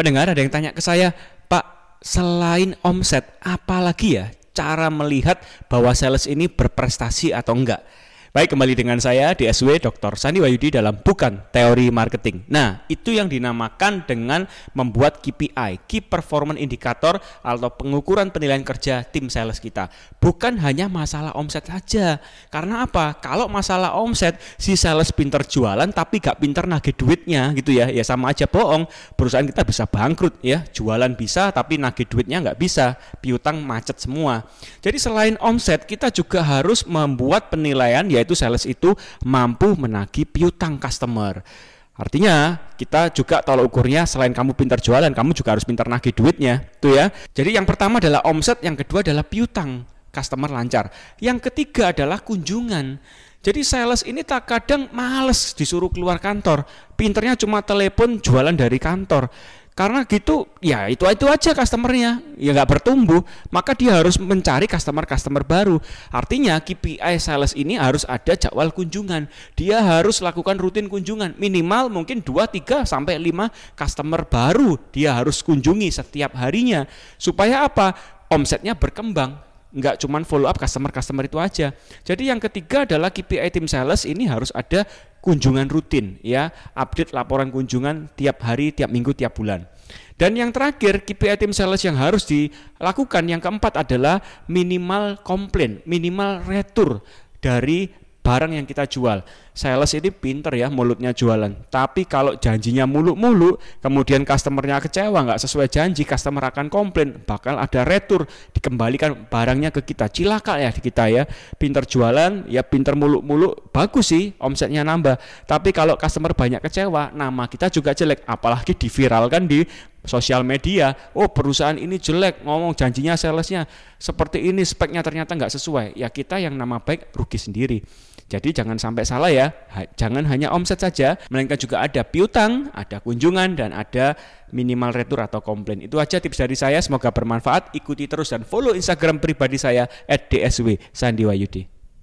Pendengar ada yang tanya ke saya, Pak, selain omset, apalagi ya cara melihat bahwa sales ini berprestasi atau enggak? Baik, kembali dengan saya DSW Dr. Sandi Wayudi dalam Bukan Teori Marketing. Nah, itu yang dinamakan dengan membuat KPI, Key Performance Indicator atau pengukuran penilaian kerja tim sales kita. Bukan hanya masalah omset saja. Karena apa? Kalau masalah omset, si sales pinter jualan tapi gak pinter nagih duitnya gitu ya. Ya sama aja bohong. Perusahaan kita bisa bangkrut ya. Jualan bisa tapi nagih duitnya nggak bisa. Piutang macet semua. Jadi selain omset, kita juga harus membuat penilaian ya yaitu sales itu mampu menagih piutang customer. Artinya kita juga tolak ukurnya selain kamu pintar jualan, kamu juga harus pintar nagih duitnya, tuh ya. Jadi yang pertama adalah omset, yang kedua adalah piutang customer lancar. Yang ketiga adalah kunjungan. Jadi sales ini tak kadang males disuruh keluar kantor, pinternya cuma telepon jualan dari kantor. Karena gitu, ya itu itu aja customernya, ya nggak bertumbuh, maka dia harus mencari customer-customer baru. Artinya KPI sales ini harus ada jadwal kunjungan. Dia harus lakukan rutin kunjungan, minimal mungkin 2, 3 sampai 5 customer baru dia harus kunjungi setiap harinya. Supaya apa? Omsetnya berkembang nggak cuma follow up customer-customer itu aja. Jadi yang ketiga adalah KPI tim sales ini harus ada kunjungan rutin ya, update laporan kunjungan tiap hari, tiap minggu, tiap bulan. Dan yang terakhir KPI tim sales yang harus dilakukan yang keempat adalah minimal komplain, minimal retur dari barang yang kita jual. Sales ini pinter ya mulutnya jualan. Tapi kalau janjinya muluk-muluk, kemudian customernya kecewa nggak sesuai janji, customer akan komplain, bakal ada retur, dikembalikan barangnya ke kita. Cilaka ya di kita ya. Pinter jualan, ya pinter muluk-muluk, bagus sih omsetnya nambah. Tapi kalau customer banyak kecewa, nama kita juga jelek. Apalagi diviralkan di sosial media, oh perusahaan ini jelek, ngomong janjinya salesnya seperti ini, speknya ternyata nggak sesuai. Ya kita yang nama baik rugi sendiri. Jadi jangan sampai salah ya, jangan hanya omset saja, melainkan juga ada piutang, ada kunjungan, dan ada minimal retur atau komplain. Itu aja tips dari saya, semoga bermanfaat. Ikuti terus dan follow Instagram pribadi saya @dsw Sandiwayudi.